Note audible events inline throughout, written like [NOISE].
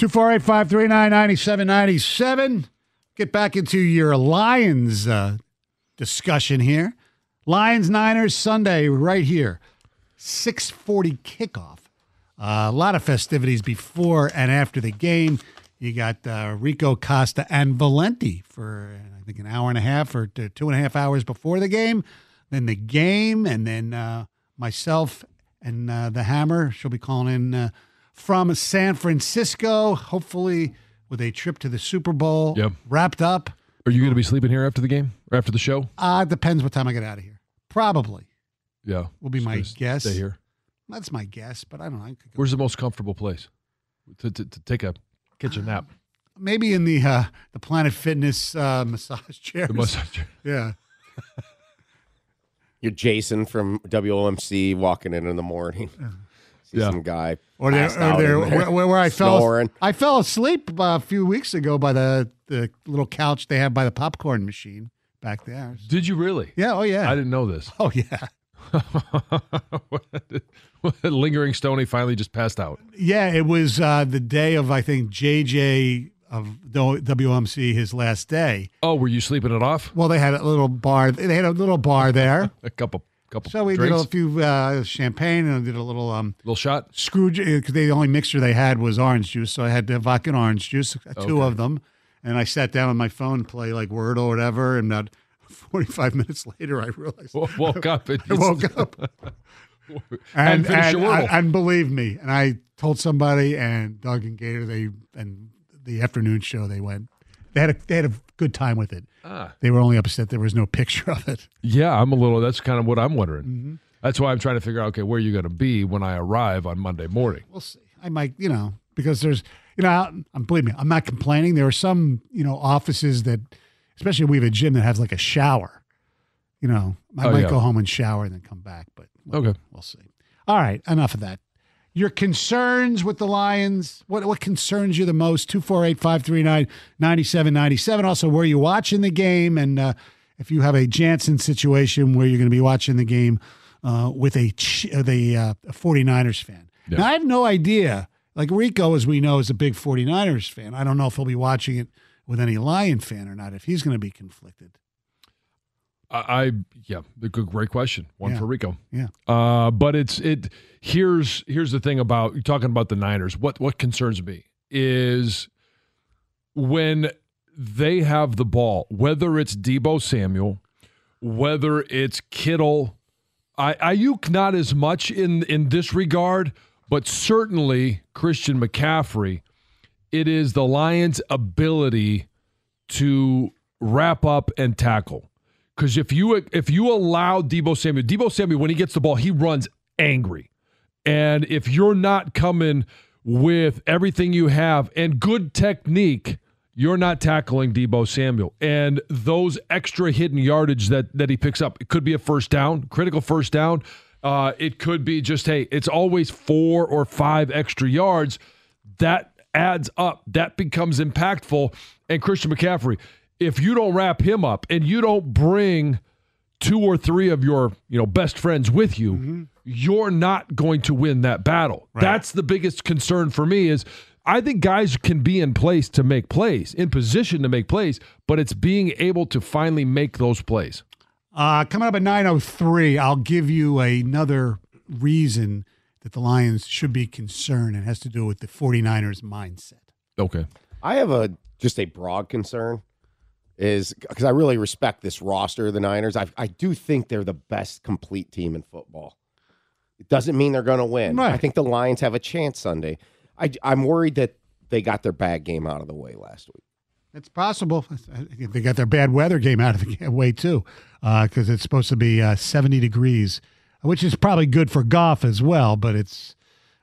248 539 9797. Get back into your Lions uh, discussion here. Lions Niners Sunday right here. 640 kickoff. Uh, a lot of festivities before and after the game. You got uh, Rico Costa and Valenti for, I think, an hour and a half or two and a half hours before the game. Then the game, and then uh, myself and uh, the Hammer. She'll be calling in uh, from San Francisco, hopefully with a trip to the Super Bowl Yep. wrapped up. Are you going to be sleeping here after the game or after the show? Uh, depends what time I get out of here. Probably Yeah. will be my gonna guess. Stay here. That's my guess, but I don't know. I could Where's the most comfortable place to, to, to take a kitchen nap? [SIGHS] Maybe in the uh, the Planet Fitness uh, massage [LAUGHS] chairs. The massage chair. [LAUGHS] Yeah. You're Jason from WOMC walking in in the morning. See Yeah. some guy Or there, passed or out there in there, where, where, where I fell. I fell asleep uh, a few weeks ago by the, the little couch they have by the popcorn machine back there. Did you really? Yeah, oh yeah. I didn't know this. Oh yeah. [LAUGHS] Lingering Stony finally just passed out. Yeah, it was uh, the day of I think JJ of the WMC his last day. Oh, were you sleeping it off? Well, they had a little bar. They had a little bar there. [LAUGHS] A couple, couple. So we drinks? did a few uh, champagne and I did a little um, little shot. screw because the only mixture they had was orange juice. So I had the vodka and orange juice, uh, two Okay. of them, and I sat down on my phone, play like Word or whatever, and about forty-five [LAUGHS] minutes later, I realized W- Woke up. And [LAUGHS] I woke up. [LAUGHS] And, and, Wordle. and, and believe me, and I told somebody, and Doug and Gator, they and the afternoon show, they went. They had a they had a good time with it. Ah. They were only upset there was no picture of it. Yeah, I'm a little. That's kind of what I'm wondering. Mm-hmm. That's why I'm trying to figure out. Okay, where are you going to be when I arrive on Monday morning? We'll see. I might, you know, because there's, you know, I'm believe me, I'm not complaining. There are some, you know, offices that, especially we have a gym that has like a shower. You know, I Oh, might yeah. go home and shower and then come back, but we'll, Okay. we'll see. All right, enough of that. Your concerns with the Lions, what what concerns you the most? 248 539 9797. Also, where you watching the game? And uh, if you have a Jansen situation where you're going to be watching the game uh, with a, the uh, a 49ers fan. Yeah. Now, I have no idea. Like Rico, as we know, is a big 49ers fan. I don't know if he'll be watching it with any Lion fan or not, if he's going to be conflicted. I, I yeah, the good, great question. One Yeah. for Rico. Yeah. Uh, but it's it. Here's here's the thing about you're talking about the Niners. What what concerns me is when they have the ball, whether it's Deebo Samuel, whether it's Kittle, I Aiyuk not as much in in this regard, but certainly Christian McCaffrey. It is the Lions' ability to wrap up and tackle. Because if you if you allow Deebo Samuel, Deebo Samuel when he gets the ball, he runs angry, and if you're not coming with everything you have and good technique, you're not tackling Deebo Samuel. And those extra hidden yardage that that he picks up, it could be a first down, critical first down. Uh, it could be just hey, it's always four or five extra yards. That adds up. That becomes impactful. And Christian McCaffrey, if you don't wrap him up and you don't bring two or three of your you know best friends with you, you're not going to win that battle. That's the biggest concern for me is I think guys can be in place to make plays, in position to make plays, but it's being able to finally make those plays. Uh, coming up at 9.03, I'll give you another reason that the Lions should be concerned and has to do with the 49ers mindset. Okay. I have a just a broad concern is because I really respect this roster of the Niners. I I do think they're the best complete team in football. It doesn't mean they're going to win. Right. I think the Lions have a chance Sunday. I I'm worried that they got their bad game out of the way last week. It's possible. They got their bad weather game out of the [LAUGHS] way too, because it's supposed to be uh, 70 degrees, which is probably good for golf as well. But it's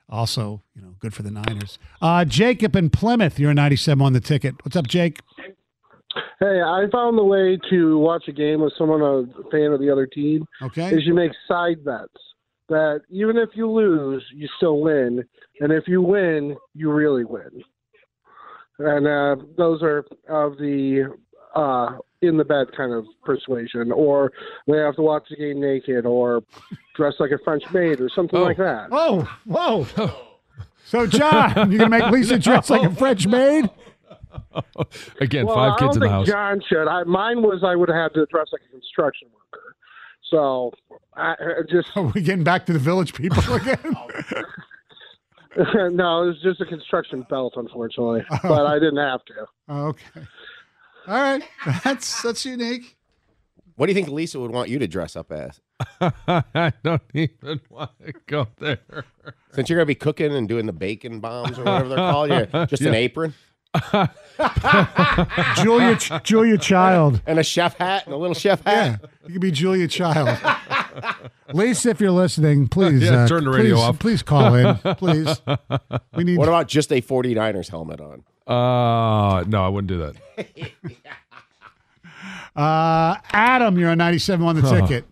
also you know good for the Niners. Uh, Jacob in Plymouth, you're a 97 on the ticket. What's up, Jake? Hey, I found the way to watch a game with someone a fan of the other team Okay. is you make side bets that even if you lose, you still win, and if you win, you really win. And uh, those are of the uh, in the bed kind of persuasion, or they have to watch the game naked, or dress like a French maid, or something Oh. like that. Oh, whoa. [LAUGHS] So, John, you're gonna make Lisa dress like a French maid? [LAUGHS] Again, well, five kids in don't the think house. John should. I, mine was I would have had to dress like a construction worker. So I, I just Are we getting back to the village people [LAUGHS] again? no, it was just a construction belt, unfortunately. [LAUGHS] Oh. But I didn't have to. okay. All right. That's that's unique. What do you think Lisa would want you to dress up as? I don't even want to go there. Since you're going to be cooking and doing the bacon bombs or whatever they're called, yeah, just an apron [LAUGHS] Julia Julia Child. and a chef hat and a little chef hat. Yeah, you could be Julia Child. Lisa, if you're listening, please Yeah, uh, turn the radio please, off. Please call in, please. We need. What about just a 49ers helmet on? Uh, no, I wouldn't do that. [LAUGHS] uh, Adam, you're on 97 on the ticket.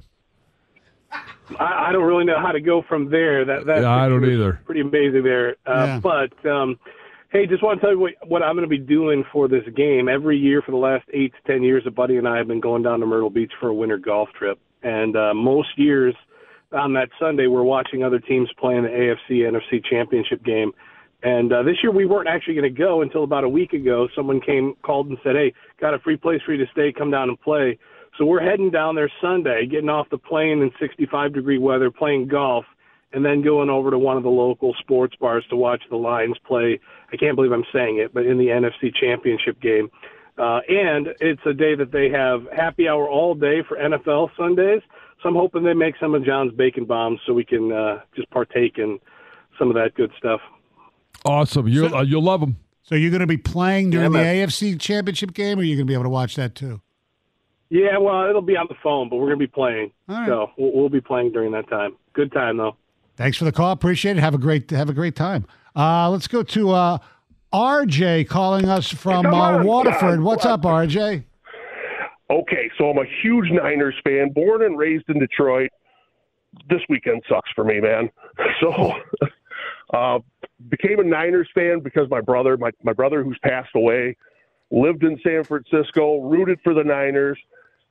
I, I don't really know how to go from there. That that Yeah, I don't either. Pretty amazing there. Uh, Yeah. But um, hey, just want to tell you what, what I'm going to be doing for this game. Every year for the last eight to ten years, a buddy and I have been going down to Myrtle Beach for a winter golf trip. And uh, most years on that Sunday, we're watching other teams playing the AFC NFC Championship game. And uh, this year we weren't actually going to go until about a week ago. Someone came, called, and said, "Hey, got a free place for you to stay. Come down and play." So we're heading down there Sunday, getting off the plane in 65 degree weather, playing golf, and then going over to one of the local sports bars to watch the Lions play. I can't believe I'm saying it, but in the NFC Championship game. Uh, and it's a day that they have happy hour all day for NFL Sundays. So I'm hoping they make some of John's bacon bombs so we can uh, just partake in some of that good stuff. Awesome. You'll uh, you'll love them. So you're going to be playing during Yeah, the man. AFC Championship game, or you're going to be able to watch that too? Yeah, well, it'll be on the phone, but we're going to be playing. All right. So we'll, we'll be playing during that time. Good time, though. Thanks for the call. Appreciate it. Have a great have a great time. Uh, let's go to uh, RJ calling us from uh, Waterford. What's up, RJ? Okay, so I'm a huge Niners fan, born and raised in Detroit. This weekend sucks for me, man. [LAUGHS] So, uh, became a Niners fan because my brother, my, my brother who's passed away, lived in San Francisco, rooted for the Niners.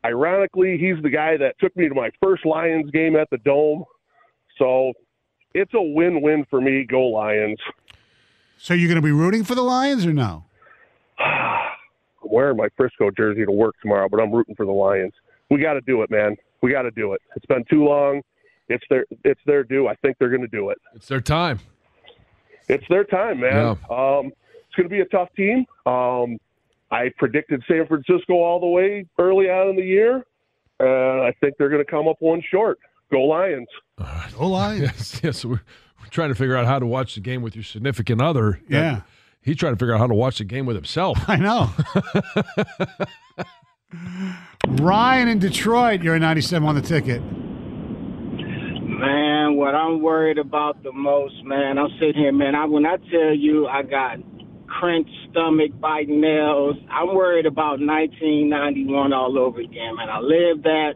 Ironically, he's the guy that took me to my first Lions game at the Dome. So, it's a win-win for me. Go Lions. So you're going to be rooting for the Lions or no? [SIGHS] I'm wearing my Frisco jersey to work tomorrow, but I'm rooting for the Lions. We got to do it, man. We got to do it. It's been too long. It's their it's their due. I think they're going to do it. It's their time. It's their time, man. Um, it's going to be a tough team. Um, I predicted San Francisco all the way early on in the year, and I think they're going to come up one short. Go Lions! Go Lions! [LAUGHS] Yes, yes. We're, we're trying to figure out how to watch the game with your significant other. Yeah. He's trying to figure out how to watch the game with himself. [LAUGHS] I know. [LAUGHS] Ryan in Detroit, you're a 97 on the ticket. Man, what I'm worried about the most, man, I'm sitting here, man. I when I tell you I got clenched stomach, biting nails, I'm worried about 1991 all over again, man. I lived that.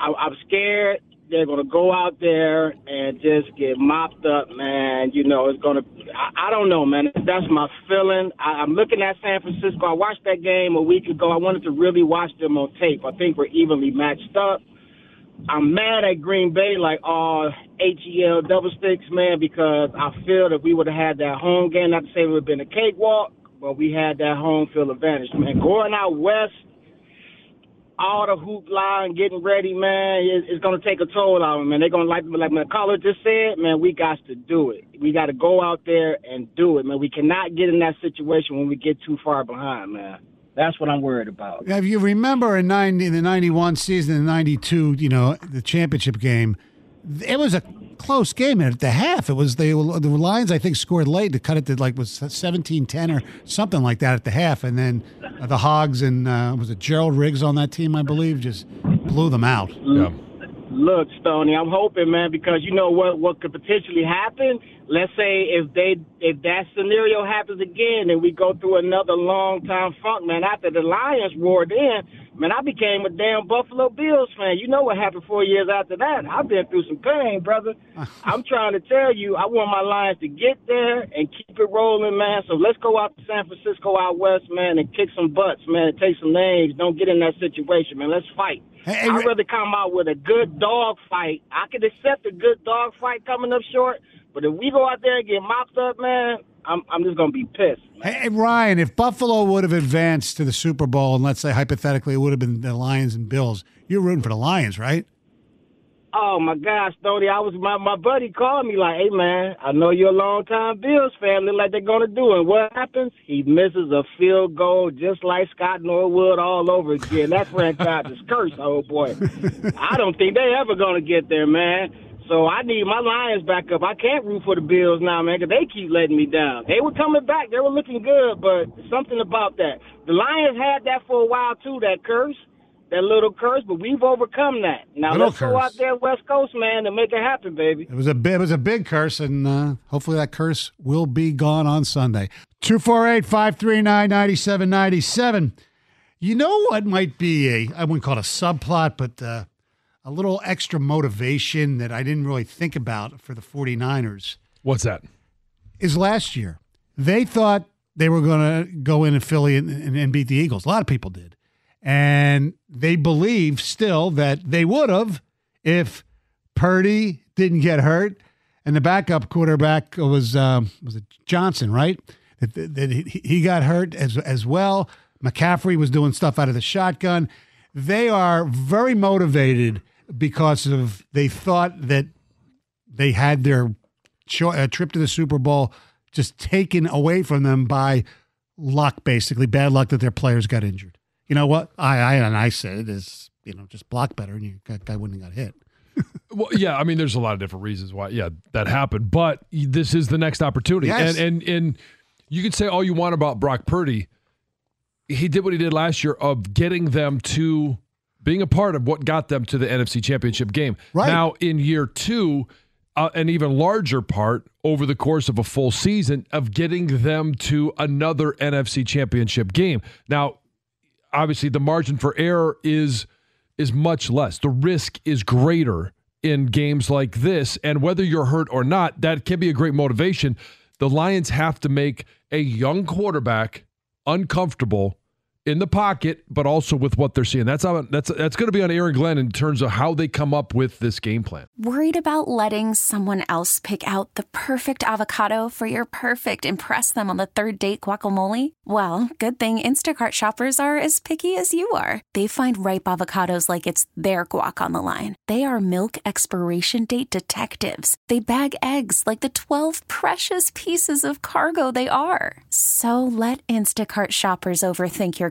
I, I'm scared they're gonna go out there and just get mopped up, man. You know, it's gonna. I, I don't know, man. That's my feeling. I, I'm looking at San Francisco. I watched that game a week ago. I wanted to really watch them on tape. I think we're evenly matched up. I'm mad at Green Bay, like all HEL double sticks, man, because I feel that we would have had that home game. Not to say it would have been a cakewalk, but we had that home field advantage, man. Going out west, all the hoopla and getting ready, man, it's, it's going to take a toll on them, man. They're going to, like, like my caller just said, man, we got to do it. We got to go out there and do it, man. We cannot get in that situation when we get too far behind, man. That's what I'm worried about. If you remember in 90, the 91 season, the 92, you know, the championship game, it was a close game. And at the half, it was the, the Lions, I think, scored late to cut it to like was 17 10 or something like that at the half. And then uh, the Hogs and uh, was it Gerald Riggs on that team, I believe, just blew them out. Yeah. Look, Stoney, I'm hoping, man, because you know what what could potentially happen. Let's say if they if that scenario happens again, and we go through another long time funk, man. After the Lions roared in, man, I became a damn Buffalo Bills fan. You know what happened four years after that? I've been through some pain, brother. [LAUGHS] I'm trying to tell you, I want my Lions to get there and keep it rolling, man. So let's go out to San Francisco out west, man, and kick some butts, man, and take some names. Don't get in that situation, man. Let's fight. Hey, I'd rather come out with a good dog fight. I could accept a good dog fight coming up short, but if we go out there and get mopped up, man, I'm I'm just gonna be pissed. Hey, hey, Ryan, if Buffalo would have advanced to the Super Bowl, and let's say hypothetically it would have been the Lions and Bills, you're rooting for the Lions, right? Oh my gosh, Stoney, I was my my buddy called me like, "Hey man, I know you're a long time Bills fan. Look like they're gonna do it. What happens? He misses a field goal just like Scott Norwood all over again. That franchise is cursed, oh boy. [LAUGHS] I don't think they ever gonna get there, man. So I need my Lions back up. I can't root for the Bills now, man, 'cause they keep letting me down. They were coming back. They were looking good, but something about that. The Lions had that for a while too, that curse, that little curse, but we've overcome that. Now Little let's go out there West Coast, man, and make it happen, baby. It was a big, it was a big curse, and uh, hopefully that curse will be gone on Sunday. 248 539 9797. You know what might be a, I wouldn't call it a subplot, but uh, a little extra motivation that I didn't really think about for the 49ers What's that? is last year. They thought they were going to go in Philly and, and, and beat the Eagles. A lot of people did. And they believe still that they would have if Purdy didn't get hurt and the backup quarterback was um, was it Johnson, right? That, that, that he, he got hurt as as well. McCaffrey was doing stuff out of the shotgun. They are very motivated because of they thought that they had their cho- uh, trip to the Super Bowl just taken away from them by luck, basically bad luck that their players got injured. You know what? I, I and I said it is you know just block better, and you that guy wouldn't have got hit. [LAUGHS] Well, yeah, I mean, there's a lot of different reasons why, yeah, that happened. But this is the next opportunity, Yes. and and and you can say all you want about Brock Purdy. He did what he did last year of getting them to being a part of what got them to the NFC Championship game. Right. Now, in year two, uh, an even larger part over the course of a full season of getting them to another NFC Championship game. Now, obviously the margin for error is is much less. The risk is greater in games like this and whether you're hurt or not, that can be a great motivation. The Lions have to make a young quarterback uncomfortable in the pocket, but also with what they're seeing. That's how that's that's going to be on Aaron Glenn in terms of how they come up with this game plan. Worried about letting someone else pick out the perfect avocado for your perfect impress them on the third date guacamole? Well, good thing Instacart shoppers are as picky as you are. They find ripe avocados like it's their guac on the line. They are milk expiration date detectives. They bag eggs like the 12 precious pieces of cargo they are. So let Instacart shoppers overthink your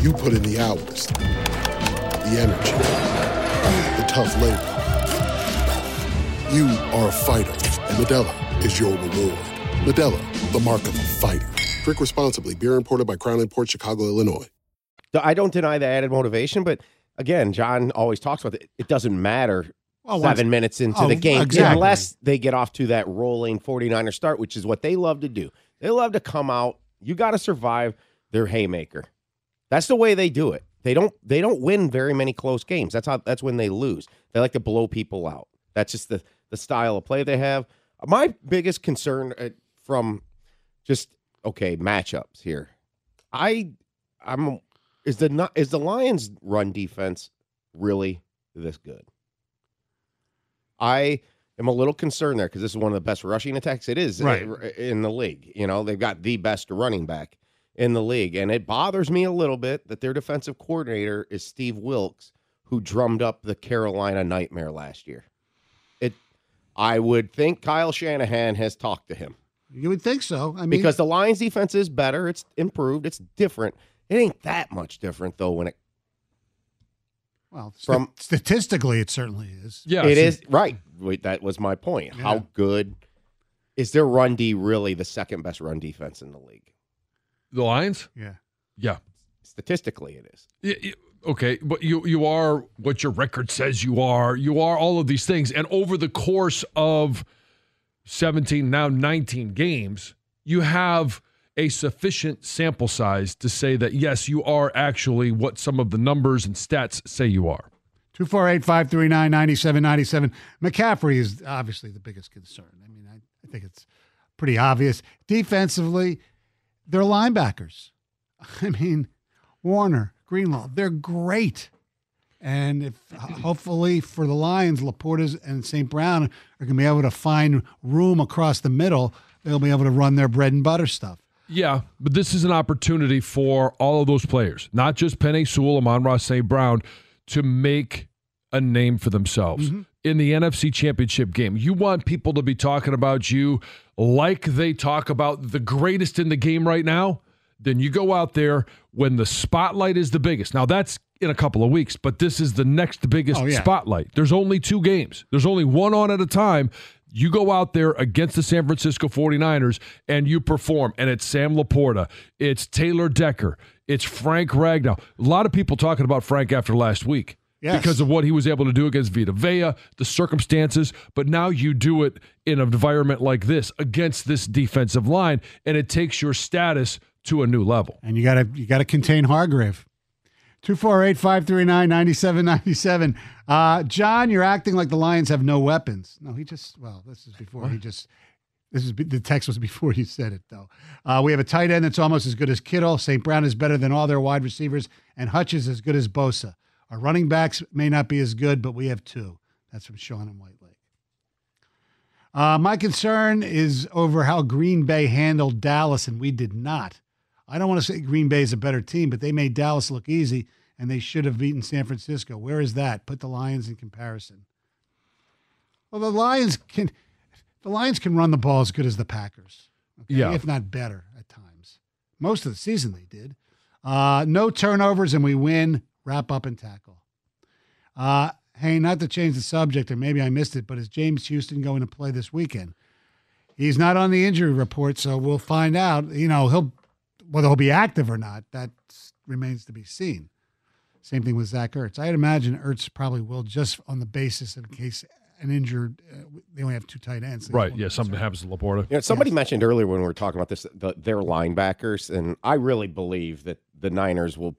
You put in the hours, the energy, the tough labor. You are a fighter, and Modelo is your reward. Modelo, the mark of a fighter. Drink responsibly. Beer imported by Crown Port Chicago, Illinois. I don't deny the added motivation, but again, John always talks about it. It doesn't matter oh, Well, seven once- minutes into Oh, the game exactly. unless they get off to that rolling 49er start, which is what they love to do. They love to come out. You got to survive their haymaker. That's the way they do it. They don't they don't win very many close games. That's how that's when they lose. They like to blow people out. That's just the the style of play they have. My biggest concern uh, from just okay matchups here. I I'm is the not is the Lions run defense really this good? I am a little concerned there because this is one of the best rushing attacks it is Right. in the league. You know, they've got the best running back in the league. And it bothers me a little bit that their defensive coordinator is Steve Wilks, who drummed up the Carolina nightmare last year. It I would think Kyle Shanahan has talked to him. You would think so. I mean, because the Lions defense is better, it's improved, it's different. It ain't that much different though when it well, st- from- statistically, it certainly is. Yeah, it is right. Wait, that was my point. Yeah. How good is their run D really the second best run defense in the league? The Lions? Yeah. Yeah. Statistically, it is. Y- y- Okay, but you you are what your record says you are. You are all of these things, and over the course of seventeen, now nineteen games, you have a sufficient sample size to say that yes, you are actually what some of the numbers and stats say you are. 248 539 9797. McCaffrey is obviously the biggest concern. I mean, I, I think it's pretty obvious. Defensively, they're linebackers. [LAUGHS] I mean, Warner, Greenlaw, they're great. And if hopefully for the Lions, LaPorta's and St. Brown are going to be able to find room across the middle, they'll be able to run their bread and butter stuff. Yeah, but this is an opportunity for all of those players, not just Penei Sewell, Amon-Ra St. Brown, to make a name for themselves mm-hmm. In the NFC Championship game. You want people to be talking about you like they talk about the greatest in the game right now. Then you go out there when the spotlight is the biggest. Now, that's in a couple of weeks, but this is the next biggest Oh, yeah. spotlight. There's only two games, there's only one on at a time. You go out there against the San Francisco 49ers and you perform, and it's Sam LaPorta, it's Taylor Decker, it's Frank Ragnow. A lot of people talking about Frank after last week Yes. because of what he was able to do against Vita Vea, the circumstances. But now you do it in an environment like this against this defensive line, and it takes your status to a new level. And you gotta you gotta contain Hargrave. 248-539-9797. Uh, John, you're acting like the Lions have no weapons. No, he just well, this is before he just this is the text was [LAUGHS] before you said it though. Uh, we have a tight end that's almost as good as Kittle. St. Brown is better than all their wide receivers, and Hutch is as good as Bosa. Our running backs may not be as good, but we have two. That's from Sean and White Lake. Uh, my concern is over how Green Bay handled Dallas, and we did not. I don't want to say Green Bay is a better team, but they made Dallas look easy, and they should have beaten San Francisco. Where is that? Put the Lions in comparison. Well, the Lions can, the Lions can run the ball as good as the Packers, okay? Yeah. if not better at times. Most of the season they did. Uh, no turnovers, and we win. Wrap up and tackle. Uh, hey, not to change the subject, or maybe I missed it, but is James Houston going to play this weekend? He's not on the injury report, so we'll find out. You know, he'll whether he'll be active or not. That remains to be seen. Same thing with Zach Ertz. I'd imagine Ertz probably will, just on the basis in case an injured. Uh, they only have two tight ends. Right. Yeah. Something happens to LaPorta. You know, somebody mentioned earlier when we were talking about this, the, their linebackers, and I really believe that the Niners will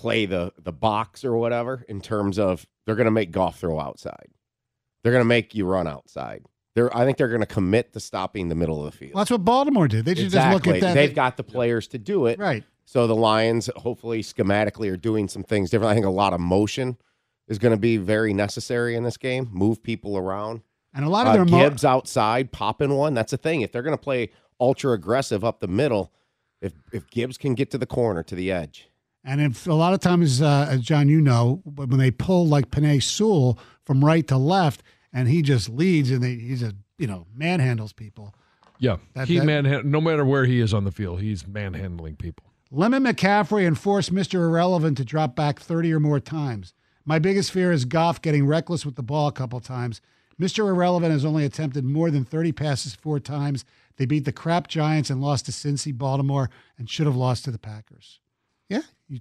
play the the box or whatever in terms of they're going to make Goff throw outside. They're going to make you run outside. They're, I think they're going to commit to stopping the middle of the field. Well, that's what Baltimore did. They should exactly. just look at that. They've got the players to do it. Right. So the Lions, hopefully, schematically, are doing some things different. I think a lot of motion is going to be very necessary in this game. Move people around. and a lot of Uh, their mo- Gibbs outside, popping one. That's the thing. If they're going to play ultra aggressive up the middle, if if Gibbs can get to the corner to the edge, And if a lot of times, uh, as John, you know, when they pull like Penei Sewell from right to left, and he just leads, and they, he's a you know manhandles people. Yeah. That- he that- man, no matter where he is on the field, he's manhandling people. Lemon McCaffrey and force Mister Irrelevant to drop back thirty or more times. My biggest fear is Goff getting reckless with the ball a couple times. Mr. Irrelevant has only attempted more than 30 passes four times. They beat the crap Giants and lost to Cincy, Baltimore, and should have lost to the Packers. Yeah, you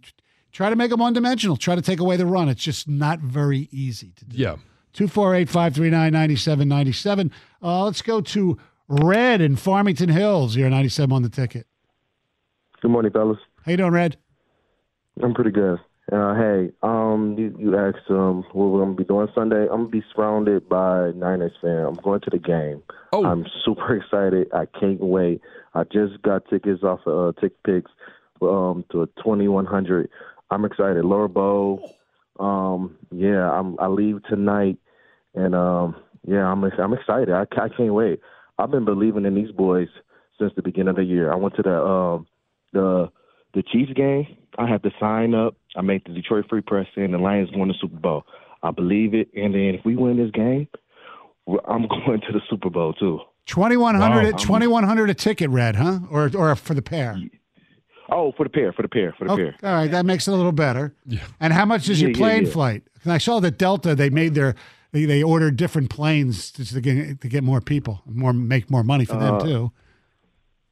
try to make them one dimensional. Try to take away the run. It's just not very easy to do. Yeah. 248 539 9797. Uh, Let's go to Red in Farmington Hills. Here, 97 on the ticket. Good morning, fellas. How you doing, Red? I'm pretty good. Uh, hey, um, you, you asked um, what we're gonna be doing Sunday. I'm gonna be surrounded by Niners fans. I'm going to the game. Oh. I'm super [LAUGHS] excited. I can't wait. I just got tickets off of uh, Tick Picks um, to 2100. I'm excited. Lower Bowl. Um, yeah, I'm, I leave tonight, and um, yeah, I'm I'm excited. I, I can't wait. I've been believing in these boys since the beginning of the year. I went to the um, the the Chiefs game. I had to sign up. I made the Detroit Free Press and The Lions won the Super Bowl. I believe it. And then if we win this game, I'm [LAUGHS] going to the Super Bowl too. 2100 Wow. at 2100 a ticket, Red, huh? Or or for the pair? Oh, for the pair, for the pair, for the Okay, pair. all right, that makes it a little better. Yeah. And how much is your Yeah, yeah, plane yeah. flight? 'Cause I saw that Delta they made their they, they ordered different planes to, to get to get more people, more make more money for them Uh, too.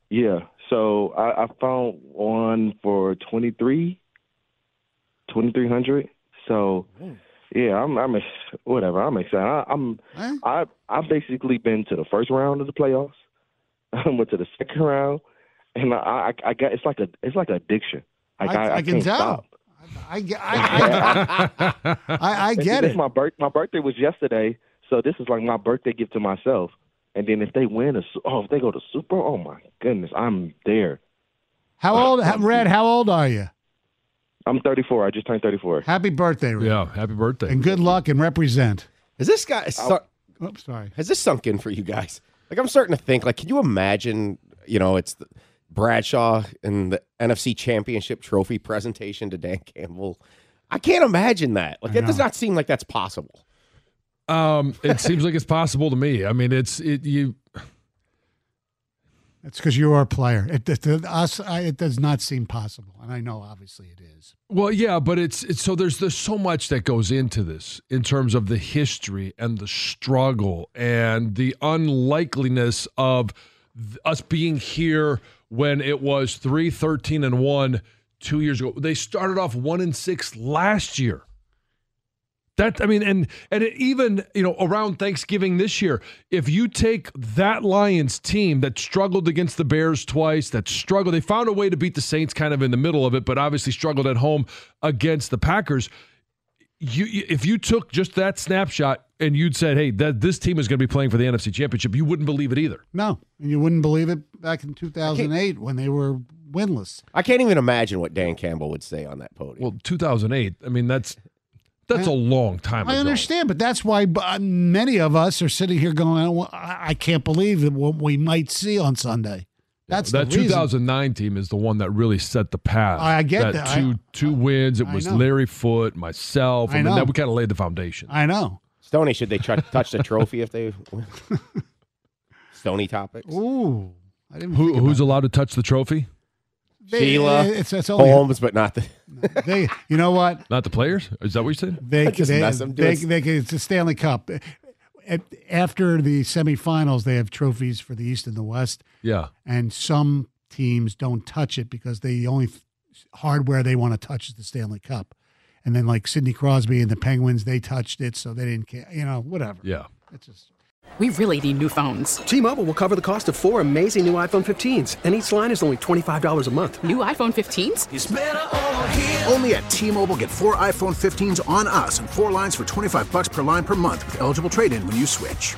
Yeah. So I, I found one for 23, 2300. So yeah, I'm I'm ex- whatever. I'm excited. I, I'm I I've basically been to the first round of the playoffs. [LAUGHS] I went to the second round, and I I, I got it's like a it's like addiction. Like, I, I, I can can't tell. Stop. I, get- I, I, I, I get this it. My birth my birthday was yesterday, so this is like my birthday gift to myself. And then if they win, a, oh, if they go to Super, oh my goodness, I'm there. How old, how- Red? How old are you? I'm 34. I just turned 34. Happy birthday, Red. Yeah, happy birthday. And good luck and represent. Is this guy? Start, Oops, sorry. Has this sunk in for you guys? Like, I'm starting to think. Like, can you imagine? You know, it's the Bradshaw and the NFC Championship Trophy presentation to Dan Campbell. I can't imagine that. Like, I it does not seem like that's possible. Um, it seems like it's possible to me. I mean, it's it you. It's because you are a player. It, it, to us, I, it does not seem possible, and I know obviously it is. Well, yeah, but it's it's so there's there's so much that goes into this in terms of the history and the struggle and the unlikeliness of th- us being here when it was 3 13 and 1 2 years ago. They started off 1 and 6 last year. That I mean, and and even you know around Thanksgiving this year, if you take that Lions team that struggled against the Bears twice, that struggled, they found a way to beat the Saints kind of in the middle of it, but obviously struggled at home against the Packers. You- if you took just that snapshot and you'd said, "Hey, that this team is going to be playing for the NFC Championship," you wouldn't believe it either. No, and you wouldn't believe it back in 2008 when they were winless. I can't even imagine what Dan Campbell would say on that podium. Well, 2008. I mean, that's that's a long time I ago. understand, but that's why uh, many of us are sitting here going, I I can't believe what we might see on Sunday. That's that the 2009 team is the one that really set the path. I get that. Two I- two wins. It I was know. Larry Foote, myself. I I mean, know. that we kind of laid the foundation. I know. Stoney, should they try, touch the trophy if they? Win? Stony topics. Ooh, I didn't. Who, who's allowed to touch the trophy? They- Sheila, it's- it's only- Holmes, but not the. [LAUGHS] They, you know what? Not the players? Is that what you said? They, I just they, mess 'em, they, dude. they, it's a Stanley Cup. At- After the semifinals, they have trophies for the East and the West. Yeah. and some teams don't touch it because they the only f- hardware they want to touch is the Stanley Cup. And then like Sidney Crosby and the Penguins, they touched it, so they didn't care. You know, whatever. Yeah. It's just We really need new phones. T-Mobile will cover the cost of four amazing new iPhone 15s, and each line is only $25 a month. New iPhone 15s? Only at T-Mobile get four iPhone 15s on us and four lines for 25 bucks per line per month with eligible trade-in when you switch.